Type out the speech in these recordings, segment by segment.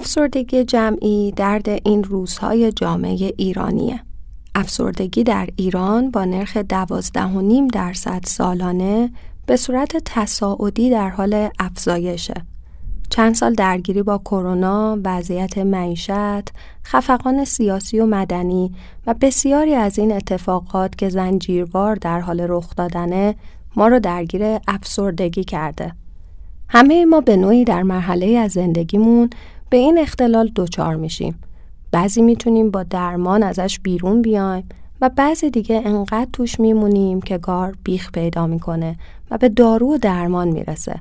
افسردگی جمعی درد این روزهای جامعه ایرانیه. افسردگی در ایران با نرخ 12.5 درصد سالانه به صورت تصاعدی در حال افزایشه. چند سال درگیری با کرونا، وضعیت معیشت، خفقان سیاسی و مدنی و بسیاری از این اتفاقات که زنجیروار در حال رخ دادنه ما رو درگیر افسردگی کرده. همه ما به نوعی در مرحله از زندگیمون به این اختلال دچار میشیم. بعضی می‌تونیم با درمان ازش بیرون بیایم و بعضی دیگه انقدر توش میمونیم که گار بیخ پیدا می‌کنه و به دارو و درمان می‌رسه.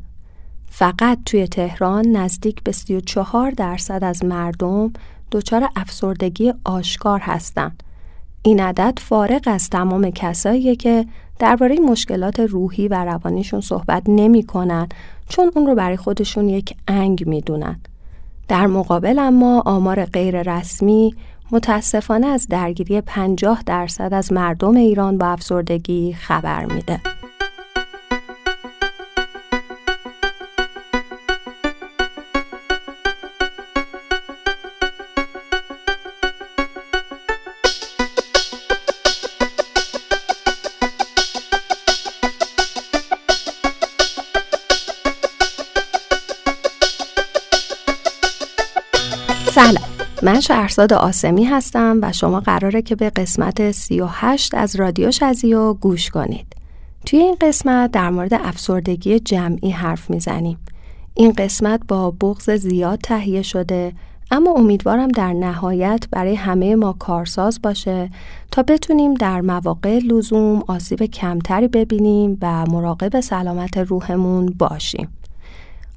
فقط توی تهران نزدیک به 34 درصد از مردم دچار افسردگی آشکار هستند. این عدد فارغ از تمام کساییه که درباره مشکلات روحی و روانیشون صحبت نمی چون اون رو برای خودشون یک انگ می‌دونن. در مقابل اما آمار غیر رسمی متاسفانه از درگیری 50 درصد از مردم ایران با افسردگی خبر میده. شهرزاد آسمی هستم و شما قراره که به قسمت 38 از رادیو شزیو گوش کنید. توی این قسمت در مورد افسردگی جمعی حرف می‌زنیم. این قسمت با بغض زیاد تهیه شده اما امیدوارم در نهایت برای همه ما کارساز باشه تا بتونیم در مواقع لزوم آسیب کمتری ببینیم و مراقب سلامت روحمون باشیم.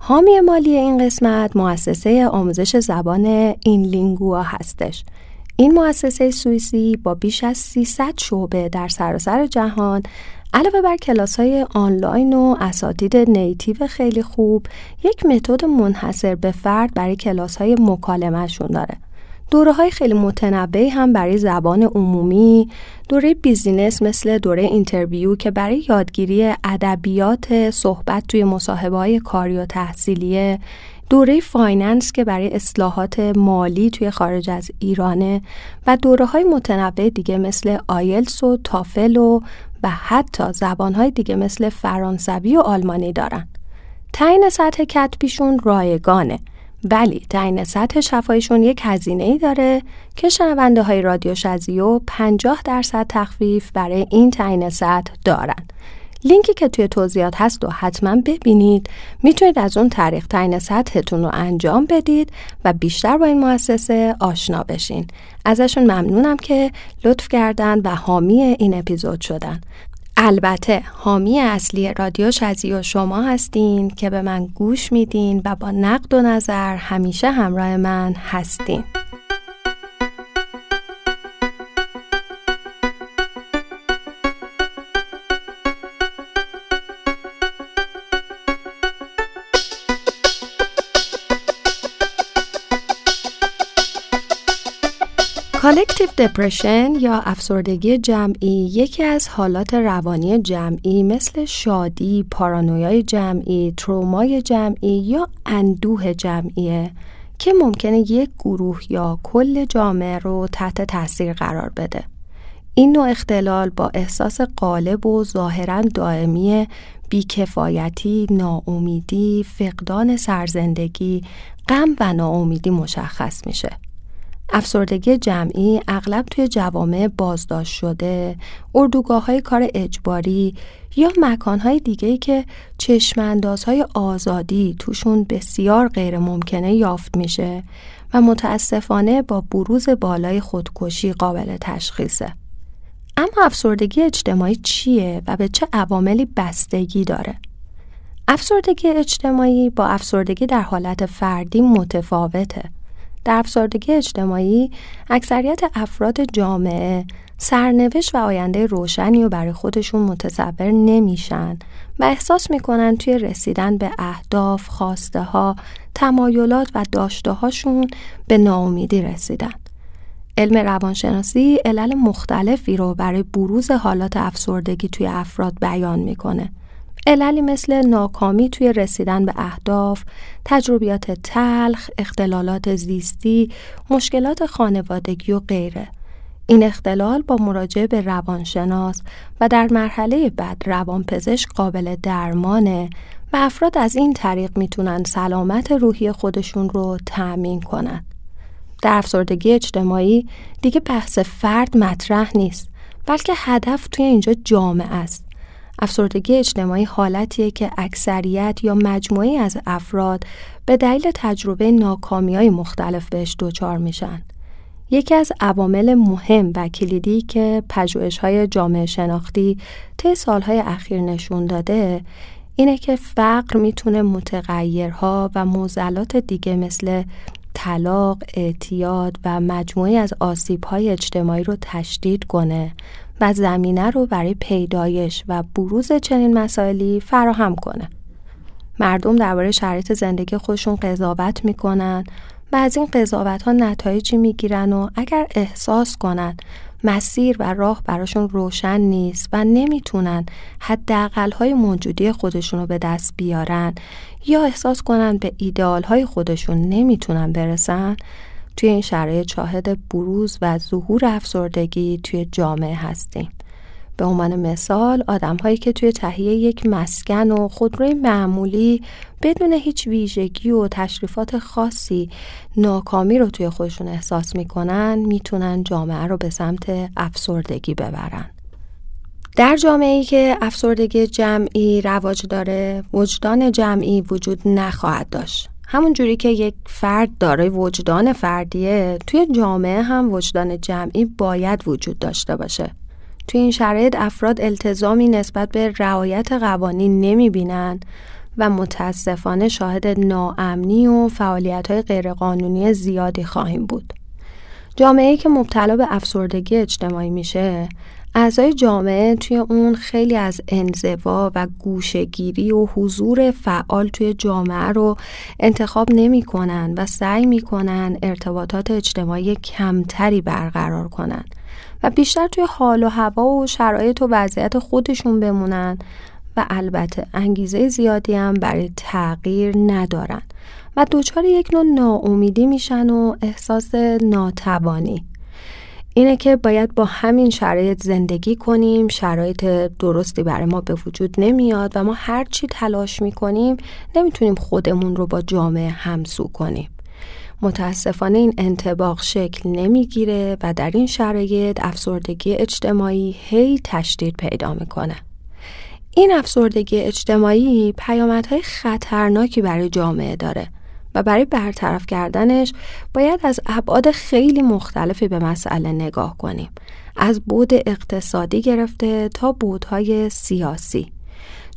حامی مالی این قسمت مؤسسه آموزش زبان inlingua هستش. این مؤسسه سوئیسی با بیش از 300 شعبه در سراسر جهان علاوه بر کلاس های آنلاین و اساتید native خیلی خوب یک متد منحصر به فرد برای کلاس های مکالمهشون داره. دوره های خیلی متنوعی هم برای زبان عمومی، دوره business مثل دوره interview که برای یادگیری ادبیات صحبت توی مصاحبه های کاری و تحصیلیه، دوره finance که برای اصطلاحات مالی توی خارج از ایرانه و دوره های متنوع دیگه مثل آیلتس و تافل و و حتی های دیگه مثل فرانسوی و آلمانی دارن. تعیین سطح کتبیشون رایگانه ولی تعیین سطح شفاهیشون یک هزینه ای داره که شنونده های رادیو شزیو 50 درصد تخفیف برای این تعیین سطح دارن. لینکی که توی توضیحات هست و حتما ببینید می‌تونید از اون طریق تعیین سطحتون رو انجام بدید و بیشتر با این مؤسسه آشنا بشین ازشون ممنونم که لطف کردن و حامی این اپیزود شدن البته حامی اصلی رادیو شزی و شما هستین که به من گوش میدین و با نقد و نظر همیشه همراه من هستین. collective depression یا افسردگی جمعی یکی از حالات روانی جمعی مثل شادی، پارانویای جمعی، ترومای جمعی یا اندوه جمعیه که ممکنه یک گروه یا کل جامعه رو تحت تاثیر قرار بده. این نوع اختلال با احساس غالب و ظاهرا دائمی بیکفایتی، ناامیدی، فقدان سرزندگی، غم و ناامیدی مشخص میشه. افسردگی جمعی اغلب توی جوامع بازداشت شده، اردوگاه های کار اجباری یا مکان های دیگه که های آزادی توشون بسیار غیر ممکنه یافت میشه و متاسفانه با بروز بالای خودکشی قابل تشخیصه. اما افسردگی اجتماعی چیه و به چه عواملی بستگی داره؟ افسردگی اجتماعی با افسردگی در حالت فردی متفاوته. در افسردگی اجتماعی اکثریت افراد جامعه سرنوشت و آینده روشنی و برای خودشون متصور نمیشن و احساس می‌کنن توی رسیدن به اهداف، خواسته ها، تمایلات و داشته هاشون به ناامیدی رسیدن. علم روانشناسی علل مختلفی رو برای بروز حالات افسردگی توی افراد بیان می‌کنه عللی مثل ناکامی توی رسیدن به اهداف، تجربیات تلخ، اختلالات زیستی، مشکلات خانوادگی و غیره. این اختلال با مراجعه به روانشناس و در مرحله بعد روانپزشک قابل درمانه و افراد از این طریق می‌تونن سلامت روحی خودشون رو تأمین کنن. در افسردگی اجتماعی دیگه بحث فرد مطرح نیست بلکه هدف توی اینجا جامعه است. افسردگی اجتماعی حالتیه که اکثریت یا مجموعی از افراد به دلیل تجربه ناکامی های مختلف بهش دچار میشن. یکی از عوامل مهم و کلیدی که پژوهش های جامعه شناختی طی سالهای اخیر نشون داده اینه که فقر می‌تونه متغیرها و موزلات دیگه مثل طلاق، اعتیاد و مجموعی از آسیب‌های اجتماعی رو تشدید کنه و زمینه رو برای پیدایش و بروز چنین مسائلی فراهم کنه. مردم درباره شرایط زندگی خودشون قضاوت می‌کنن و از این قضاوت ها نتایجی می‌گیرن و اگر احساس کنن مسیر و راه براشون روشن نیست و نمی‌تونن حداقل های موجودی خودشون رو به دست بیارن یا احساس کنن به ایدئال های خودشون نمی‌تونن برسن توی این شرایط شاهد بروز و ظهور افسردگی توی جامعه هستیم. به عنوان مثال آدم هایی که توی تهیه یک مسکن و خودروی معمولی بدون هیچ ویژگی و تشریفات خاصی ناکامی رو توی خودشون احساس می‌کنن می‌تونن جامعه رو به سمت افسردگی ببرن. در جامعه ای که افسردگی جمعی رواج داره وجدان جمعی وجود نخواهد داشت. همون جوری که یک فرد دارای وجدان فردیه توی جامعه هم وجدان جمعی باید وجود داشته باشه. توی این شرایط افراد التزامی نسبت به رعایت قوانین نمی بینن و متاسفانه شاهد ناامنی و فعالیت های غیرقانونی زیادی خواهیم بود. جامعه که مبتلا به افسردگی اجتماعی میشه اعضای جامعه توی اون خیلی از انزوا و گوشگیری و حضور فعال توی جامعه رو انتخاب نمی‌کنن و سعی می‌کنن ارتباطات اجتماعی کمتری برقرار کنن و بیشتر توی حال و هوا و شرایط و وضعیت خودشون بمونن و البته انگیزه زیادی هم برای تغییر ندارن و دچار یک نوع ناامیدی میشن و احساس ناتوانی. اینه که باید با همین شرایط زندگی کنیم شرایط درستی برای ما به وجود نمیاد و ما هر چی تلاش می‌کنیم نمی‌تونیم خودمون رو با جامعه همسو کنیم متاسفانه این انتباق شکل نمی‌گیره و در این شرایط افسردگی اجتماعی هی تشدید پیدا می‌کنه. این افسردگی اجتماعی پیامدهای خطرناکی برای جامعه داره و برای برطرف کردنش باید از ابعاد خیلی مختلفی به مسئله نگاه کنیم. از بود اقتصادی گرفته تا بودهای سیاسی.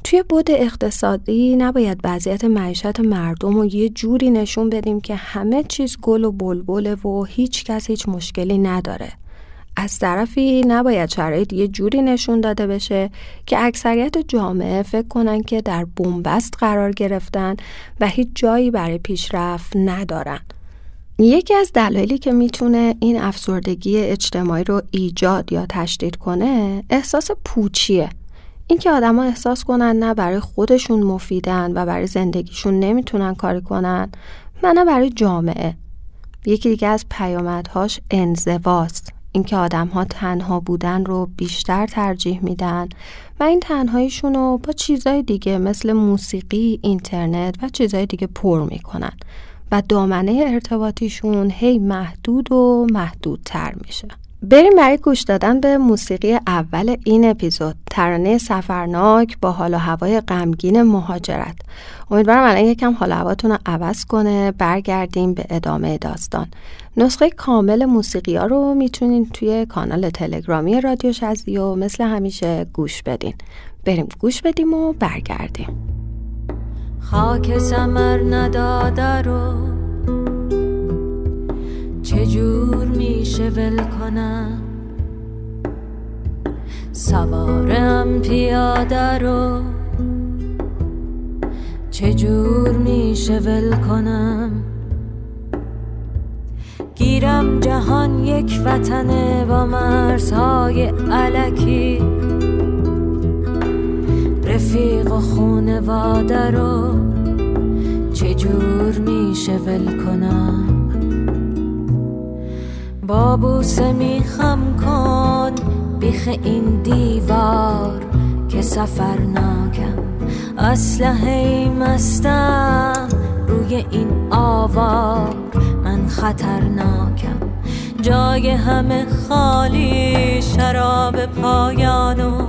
توی بود اقتصادی نباید وضعیت معیشت مردم رو یه جوری نشون بدیم که همه چیز گل و بلبله و هیچ کس هیچ مشکلی نداره. از طرفی نباید شرایط یه جوری نشون داده بشه که اکثریت جامعه فکر کنن که در بنبست قرار گرفتن و هیچ جایی برای پیشرفت ندارن. یکی از دلایلی که می‌تونه این افسردگی اجتماعی رو ایجاد یا تشدید کنه احساس پوچیه. اینکه آدما احساس کنن نه برای خودشون مفیدن و برای زندگیشون نمی‌تونن کاری کنن و نه برای جامعه. یکی دیگه از پیامدهاش انزواست. اینکه آدم ها تنها بودن رو بیشتر ترجیح میدن و این تنهاییشون رو با چیزای دیگه مثل موسیقی، اینترنت و چیزای دیگه پر می‌کنن و دامنه ارتباطیشون هی محدود و محدودتر میشه. بریم برای گوش دادن به موسیقی اول این اپیزود ترانه سفرناک با حال و هوای غمگین مهاجرت امیدوارم الان یکم حال هواتون رو عوض کنه برگردیم به ادامه داستان نسخه کامل موسیقی ها رو می‌تونین توی کانال تلگرامی رادیو شزیو مثل همیشه گوش بدین. بریم گوش بدیم و برگردیم. خاک سمر نداده رو چجور میشه ول کنم؟ سوارم پیاده رو چجور میشه ول کنم؟ گیرم جهان یک وطنه با مرزهای علکی. رفیق و خونواده رو چجور میشه ول کنم؟ بابوسه میخم کن بیخ این دیوار که سفرناکم اسلحه مستم روی این آوار. خطرناکم. جای همه خالی شراب پایانو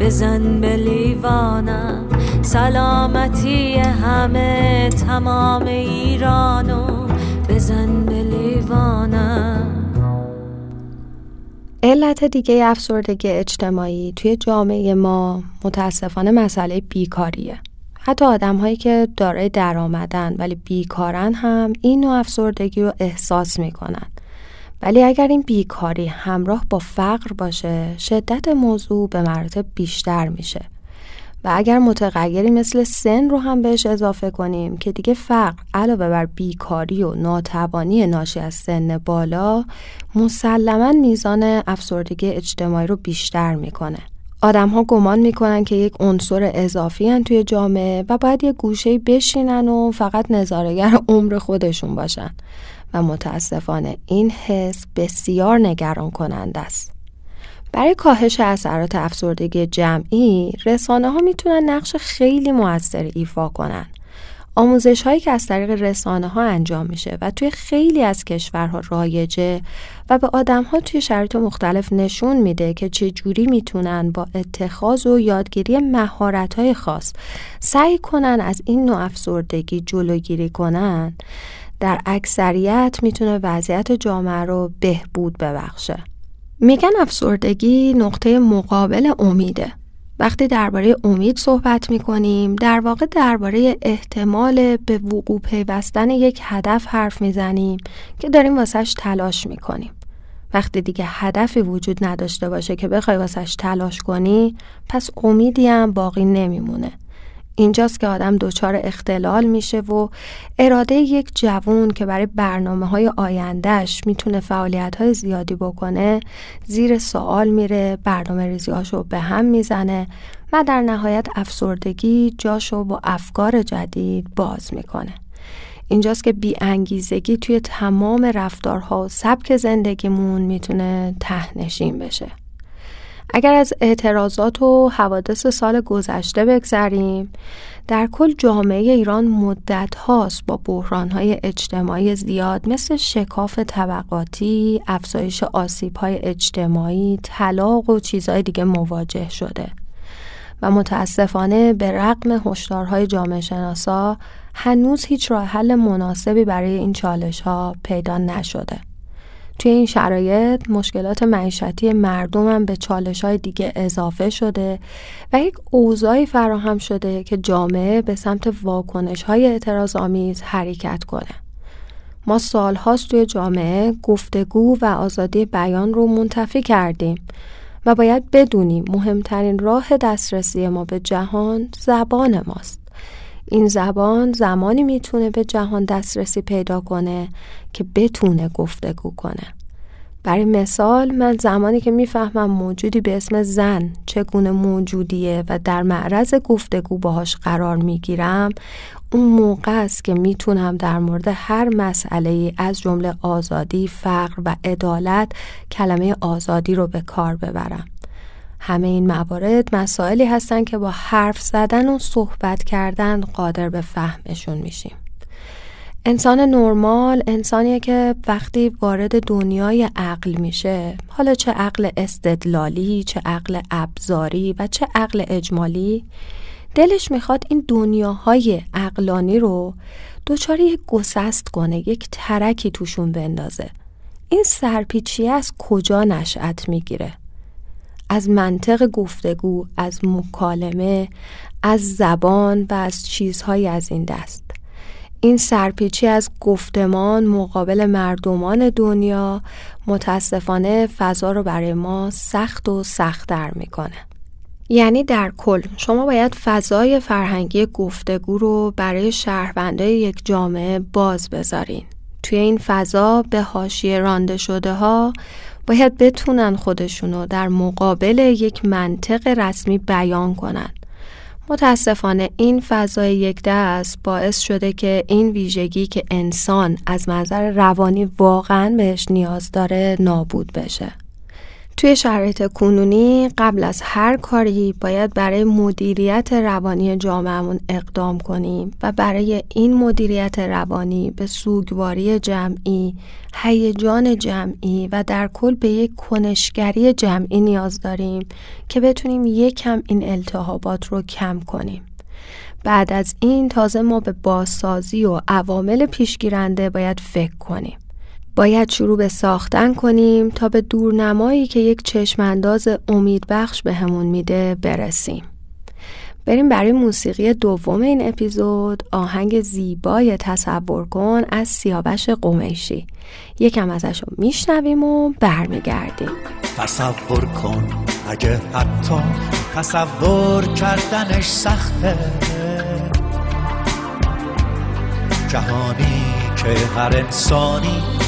بزن به لیوانم. سلامتی همه تمام ایرانو بزن به لیوانم. علت دیگه افسردگی اجتماعی توی جامعه ما متاسفانه مسئله بیکاریه. حتی آدم هایی که دارای درآمدن ولی بیکارن هم این نوع افسردگی رو احساس می‌کنن. ولی اگر این بیکاری همراه با فقر باشه شدت موضوع به مراتب بیشتر میشه و اگر متغیری مثل سن رو هم بهش اضافه کنیم که دیگه فقر علاوه بر بیکاری و ناتوانی ناشی از سن بالا مسلما میزان افسردگی اجتماعی رو بیشتر می‌کنه آدم ها گمان می‌کنن که یک عنصر اضافی هن توی جامعه و باید یه گوشه بشینن و فقط نظارگر عمر خودشون باشن و متاسفانه این حس بسیار نگران کننده است. برای کاهش اثرات افسردگی جمعی رسانه ها می‌تونن نقش خیلی موثر ایفا کنن. آموزش هایی که از طریق رسانه ها انجام میشه و توی خیلی از کشورها رایجه و به آدم ها توی شرایط مختلف نشون میده که چه جوری می‌تونن با اتخاذ و یادگیری مهارت های خاص سعی کنن از این نوع افسردگی جلوگیری کنن در اکثریت می‌تونه وضعیت جامعه رو بهبود ببخشه. میگن افسردگی نقطه مقابل امیده. وقتی درباره امید صحبت می‌کنیم در واقع درباره احتمال به وقوع پیوستن یک هدف حرف می‌زنیم که داریم واسش تلاش می‌کنیم. وقتی دیگه هدفی وجود نداشته باشه که بخوای واسش تلاش کنی پس امیدی هم باقی نمیمونه. اینجاست که آدم دچار اختلال میشه و اراده یک جوون که برای برنامه های آیندهش می‌تونه فعالیت های زیادی بکنه زیر سوال میره برنامه ریزیاش رو به هم می‌زنه و در نهایت افسردگی جاشو با افکار جدید باز می‌کنه. اینجاست که بی انگیزگی توی تمام رفتارها و سبک زندگیمون می‌تونه تهنشین بشه. اگر از اعتراضات و حوادث سال گذشته بگذریم در کل جامعه ایران مدت هاست با بحران های اجتماعی زیاد مثل شکاف طبقاتی، افزایش آسیب های اجتماعی، طلاق و چیزهای دیگه مواجه شده و متاسفانه به رقم هشدارهای جامعه شناسا هنوز هیچ راه حل مناسبی برای این چالش ها پیدا نشده. توی این شرایط مشکلات معیشتی مردم هم به چالش های دیگه اضافه شده و یک اوضاعی فراهم شده که جامعه به سمت واکنش های اعتراض آمیز حرکت کنه. ما سالهاست توی جامعه گفتگو و آزادی بیان رو منتفی کردیم و باید بدونیم مهمترین راه دسترسی ما به جهان زبان ماست. این زبان زمانی می‌تونه به جهان دسترسی پیدا کنه که بتونه گفتگو کنه برای مثال من زمانی که می‌فهمم موجودی به اسم زن چگونه موجودیه و در معرض گفتگو باهاش قرار می‌گیرم اون موقع است که می‌تونم در مورد هر مسئله از جمله آزادی، فقر و عدالت کلمه آزادی رو به کار ببرم. همه این موارد مسائلی هستن که با حرف زدن و صحبت کردن قادر به فهمشون میشیم. انسان نرمال انسانیه که وقتی وارد دنیای عقل میشه حالا چه عقل استدلالی چه عقل ابزاری و چه عقل اجمالی دلش می‌خواد این دنیاهای عقلانی رو دچار یک گسست کنه یک ترکی توشون بندازه این سرپیچی از کجا نشأت می‌گیره از منطق گفتگو از مکالمه از زبان و از چیزهایی از این دست. این سرپیچی از گفتمان مقابل مردمان دنیا متاسفانه فضا رو برای ما سخت و سختتر می‌کنه. یعنی در کل شما باید فضای فرهنگی گفتگو رو برای شهروندای یک جامعه باز بذارین. توی این فضا به حاشیه رانده شده ها باید بتونن خودشونو در مقابل یک منطق رسمی بیان کنن متاسفانه این فضای یک دست باعث شده که این ویژگی که انسان از منظر روانی واقعا بهش نیاز داره نابود بشه. توی شرایط کنونی قبل از هر کاری باید برای مدیریت روانی جامعهمون اقدام کنیم و برای این مدیریت روانی به سوگواری جمعی، هیجان جمعی و در کل به یک کنشگری جمعی نیاز داریم که بتونیم یکم این التهابات رو کم کنیم. بعد از این تازه ما به بازسازی و عوامل پیشگیرنده باید فکر کنیم. باید شروع به ساختن کنیم تا به دورنمایی که یک چشمانداز امیدبخش بهمون میده برسیم. بریم برای موسیقی دوم این اپیزود. آهنگ زیبای تصور کن از سیاوش قمیشی. یکم ازش رو میشنویم و برمیگردیم. تصور کن اگه حتی تصور کردنش سخته. جهانی که هر انسانی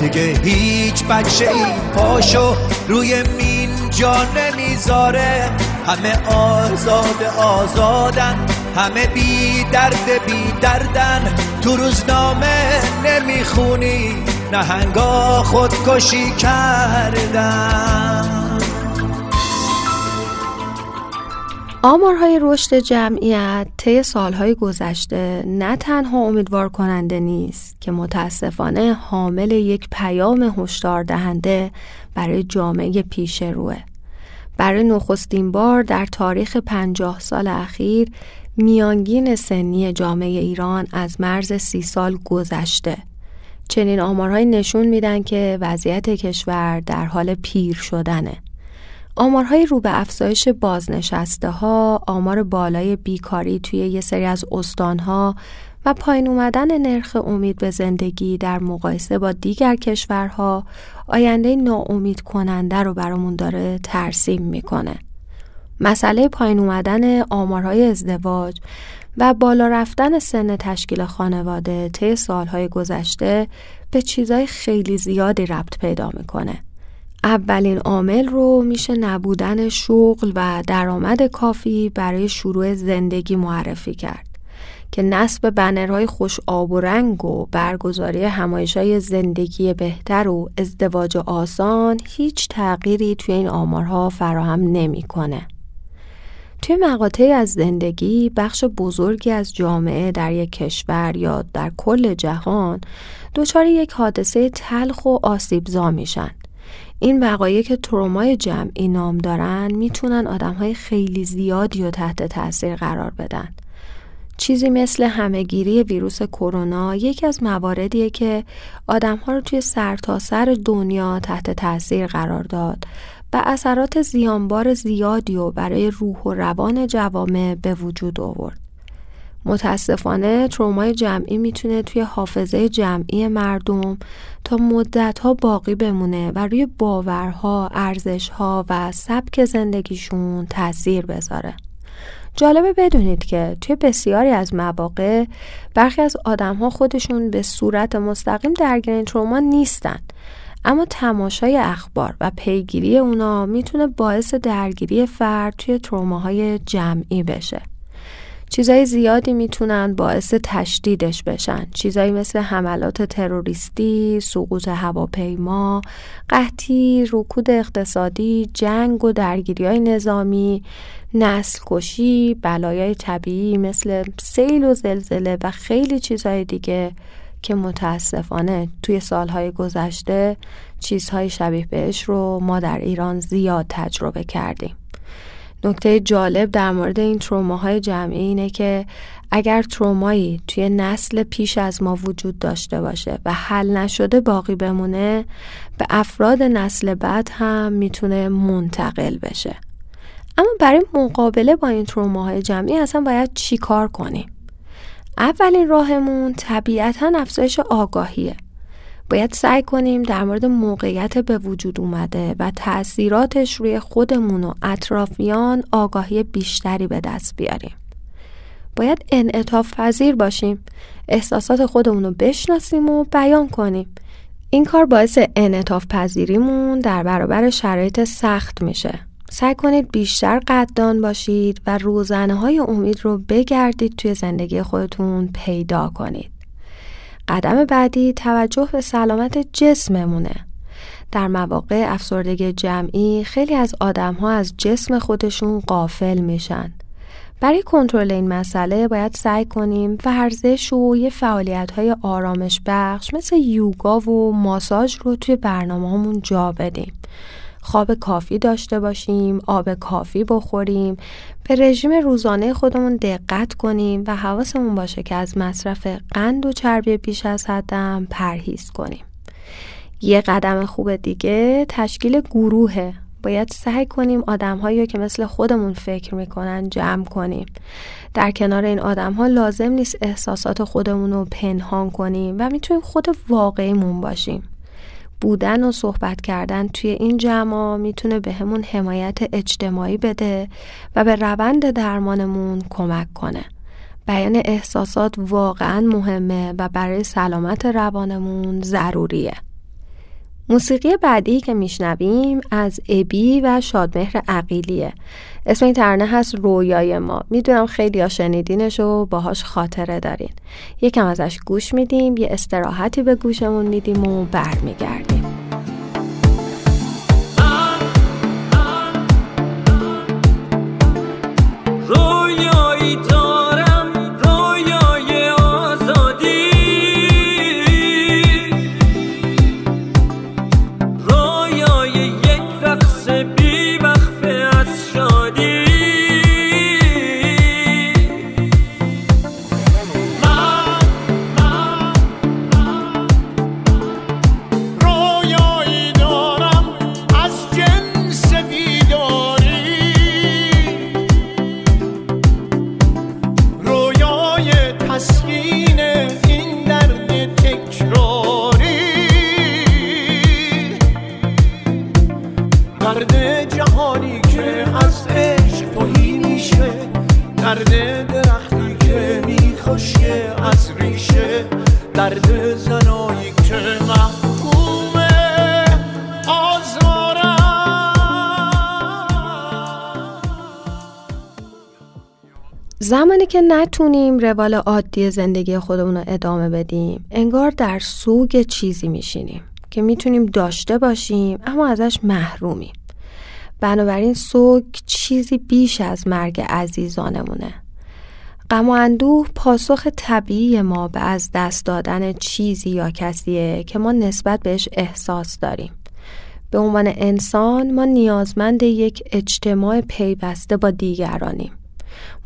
دیگه هیچ بچه ای پاشو روی مین جا نمی‌ذاره. همه آزاد آزادن همه بی درد بی دردن. تو روزنامه نمی‌خونی نهنگا خودکشی کردن. آمارهای رشد جمعیت طی سالهای گذشته نه تنها امیدوار کننده نیست که متاسفانه حامل یک پیام هشدار دهنده برای جامعه پیش روه. برای نخستین بار در تاریخ پنجاه سال اخیر میانگین سنی جامعه ایران از مرز سی سال گذشته. چنین آمارهایی نشون میدن که وضعیت کشور در حال پیر شدنه. آمارهای رو به افزایش بازنشسته ها، آمار بالای بیکاری توی یه سری از استانها و پایین اومدن نرخ امید به زندگی در مقایسه با دیگر کشورها آینده ناامید کننده رو برامون داره ترسیم می‌کنه. مسئله پایین اومدن آمارهای ازدواج و بالا رفتن سن تشکیل خانواده طی سالهای گذشته به چیزهای خیلی زیادی ربط پیدا می‌کنه. اولین عامل رو میشه نبودن شغل و درآمد کافی برای شروع زندگی معرفی کرد که نصب بنرهای خوش آب و رنگ و برگزاری همایشای زندگی بهتر و ازدواج آسان هیچ تغییری توی این آمارها فراهم نمی‌کنه. توی مقاطعی از زندگی بخش بزرگی از جامعه در یک کشور یا در کل جهان دچار یک حادثه تلخ و آسیبزا میشن این وقایع که ترومای جمعی نام دارن می‌تونن آدم های خیلی زیادی رو تحت تاثیر قرار بدن. چیزی مثل همهگیری ویروس کرونا یکی از مواردیه که آدم ها رو توی سرتاسر سر دنیا تحت تاثیر قرار داد و اثرات زیانبار زیادی و برای روح و روان جوامع به وجود آورد. متاسفانه ترومای جمعی می‌تونه توی حافظه جمعی مردم تا مدتها باقی بمونه و روی باورها، ارزشها و سبک زندگیشون تاثیر بذاره. جالبه بدونید که توی بسیاری از مواقع برخی از آدمها خودشون به صورت مستقیم درگیر این تروما نیستن اما تماشای اخبار و پیگیری اونا می‌تونه باعث درگیری فرد توی تروماهای جمعی بشه. چیزای زیادی می‌تونن باعث تشدیدش بشن چیزایی مثل حملات تروریستی، سقوط هواپیما، قحطی، رکود اقتصادی، جنگ و درگیری های نظامی، نسل کشی، بلایای طبیعی مثل سیل و زلزله و خیلی چیزهای دیگه که متاسفانه توی سالهای گذشته چیزهای شبیه بهش رو ما در ایران زیاد تجربه کردیم. نکته جالب در مورد این تروماهای جمعی اینه که اگر ترومایی توی نسل پیش از ما وجود داشته باشه و حل نشده باقی بمونه به افراد نسل بعد هم می‌تونه منتقل بشه اما برای مقابله با این تروماهای جمعی اصلا باید چی کار کنیم؟ اولین راهمون طبیعتا افزایش آگاهیه. باید سعی کنیم در مورد موقعیت به وجود اومده و تأثیراتش روی خودمون و اطرافیان آگاهی بیشتری به دست بیاریم. باید انعطاف پذیر باشیم احساسات خودمون رو بشناسیم و بیان کنیم این کار باعث انعطاف پذیریمون در برابر شرایط سخت میشه سعی کنید بیشتر قدردان باشید و روزنه های امید رو بگردید توی زندگی خودتون پیدا کنید. قدم بعدی توجه به سلامت جسممونه. در مواقع افسردگی جمعی خیلی از آدم ها از جسم خودشون قافل میشن. برای کنترل این مسئله باید سعی کنیم ورزش و یه فعالیت های آرامش بخش مثل یوگا و ماساژ رو توی برنامه همون جا بدیم. خواب کافی داشته باشیم، آب کافی بخوریم، به رژیم روزانه خودمون دقت کنیم و حواسمون باشه که از مصرف قند و چربی بیش از حدم پرهیز کنیم. یه قدم خوب دیگه تشکیل گروهه. باید سعی کنیم آدم که مثل خودمون فکر می‌کنن جمع کنیم. در کنار این آدم ها لازم نیست احساسات خودمون رو پنهان کنیم و می‌تونیم خود واقعیمون باشیم. بودن و صحبت کردن توی این جمع می‌تونه به همون حمایت اجتماعی بده و به روند درمانمون کمک کنه. بیان احساسات واقعا مهمه و برای سلامت روانمون ضروریه. موسیقی بعدی که میشنویم از ابی و شادمهر عقیلیه. اسم این ترانه هست رویای ما. می‌دونم خیلی ها شنیدینش و باهاش خاطره دارین. یکم ازش گوش میدیم یه استراحتی به گوشمون میدیم و برمیگردیم. که نتونیم روال عادی زندگی خودمون رو ادامه بدیم انگار در سوگ چیزی میشینیم که می‌تونیم داشته باشیم اما ازش محرومیم. بنابراین سوگ چیزی بیش از مرگ عزیزانمونه. غم و اندوه پاسخ طبیعی ما به از دست دادن چیزی یا کسیه که ما نسبت بهش احساس داریم. به عنوان انسان ما نیازمند یک اجتماع پیوسته با دیگرانیم.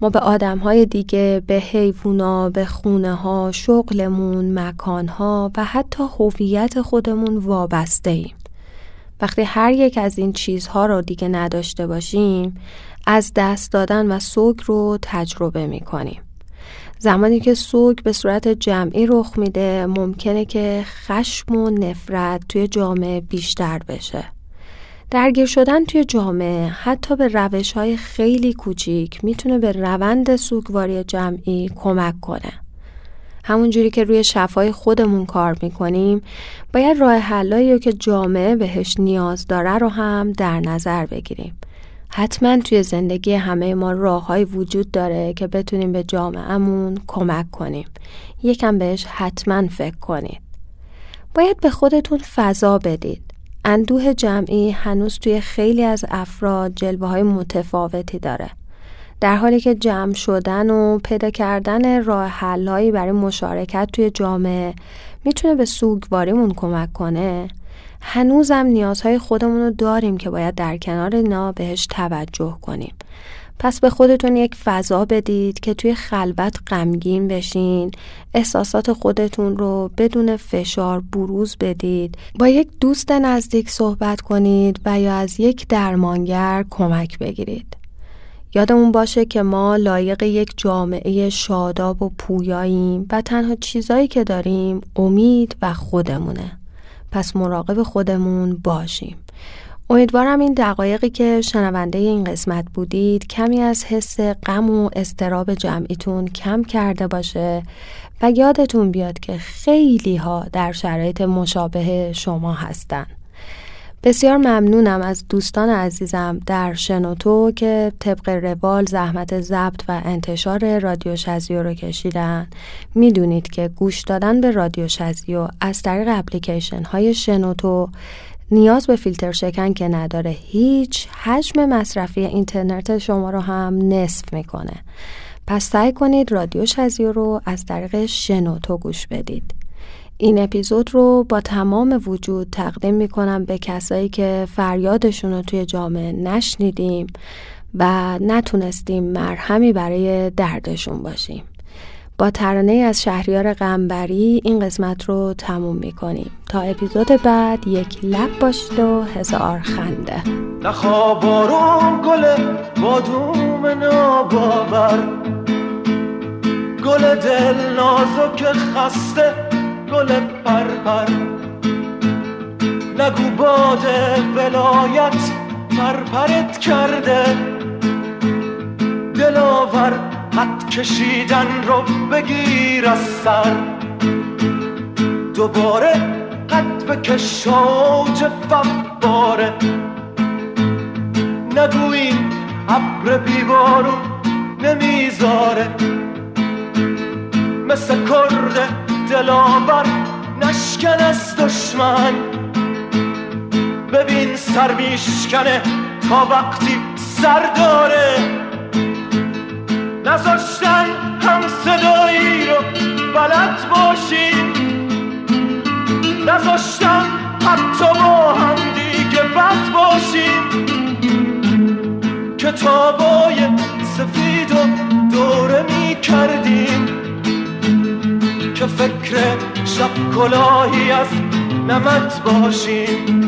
ما به آدم های دیگه به حیوونا به خونه ها شغلمون مکان ها و حتی هویت خودمون وابسته ایم وقتی هر یک از این چیزها رو دیگه نداشته باشیم از دست دادن و سوگ رو تجربه می کنیم. زمانی که سوگ به صورت جمعی رخ میده ممکنه که خشم و نفرت توی جامعه بیشتر بشه. درگیر شدن توی جامعه حتی به روش های خیلی کوچیک می‌تونه به روند سوگواری جمعی کمک کنه. همونجوری که روی شفای خودمون کار می‌کنیم باید راه حلایی که جامعه بهش نیاز داره رو هم در نظر بگیریم. حتما توی زندگی همه ما راههایی وجود داره که بتونیم به جامعهمون کمک کنیم. یکم بهش حتما فکر کنید. باید به خودتون فضا بدید. اندوه جمعی هنوز توی خیلی از افراد جلوه های متفاوتی داره. در حالی که جمع شدن و پیدا کردن راه حلهایی برای مشارکت توی جامعه می‌تونه به سوگواریمون کمک کنه هنوزم نیازهای خودمون رو داریم که باید در کنار اینا بهش توجه کنیم پس به خودتون یک فضا بدید که توی خلوت غمگین بشین. احساسات خودتون رو بدون فشار بروز بدید. با یک دوست نزدیک صحبت کنید و یا از یک درمانگر کمک بگیرید. یادمون باشه که ما لایق یک جامعه شاداب و پویاییم و تنها چیزایی که داریم امید و خودمونه. پس مراقب خودمون باشیم. امیدوارم این دقایقی که شنونده این قسمت بودید کمی از حس غم و استراب جمعیتون کم کرده باشه و یادتون بیاد که خیلی ها در شرایط مشابه شما هستن. بسیار ممنونم از دوستان عزیزم در شنوتو که طبق روال زحمت ضبط و انتشار رادیو شزیو رو کشیدن. می‌دونید که گوش دادن به رادیو شزیو از طریق اپلیکیشن های شنوتو نیاز به فیلتر شکن که نداره. هیچ حجم مصرفی اینترنت شما رو هم نصف می‌کنه. پس سعی کنید رادیو شزیو رو از طریق شنوتو گوش بدید. این اپیزود رو با تمام وجود تقدیم می‌کنم به کسایی که فریادشون رو توی جامعه نشنیدیم و نتونستیم مرهمی برای دردشون باشیم. با ترانه از شهریار غنبری این قسمت رو تموم می‌کنیم. تا اپیزود بعد یک لب باشید و هزار خنده. نخوابارون گل بادوم ناباور. گل دل نازک خسته گل پرپر. نگو باد ولایت پرپرت کرده. دلاور خط کشیدن رو بگیر از سر. دوباره قد بکش اوج فباره نگو این ابر بیوارو نمی‌ذاره. مثل کرد دلاور نشکن از دشمن. ببین سر میشکنه تا وقتی سر داره. نذاشتن هم صدایی رو بلد باشیم. نذاشتن حتی با هم دیگه بد باشیم. کتابای سفید و دوره می کردیم که فکر شب کلاهی از نمت باشیم.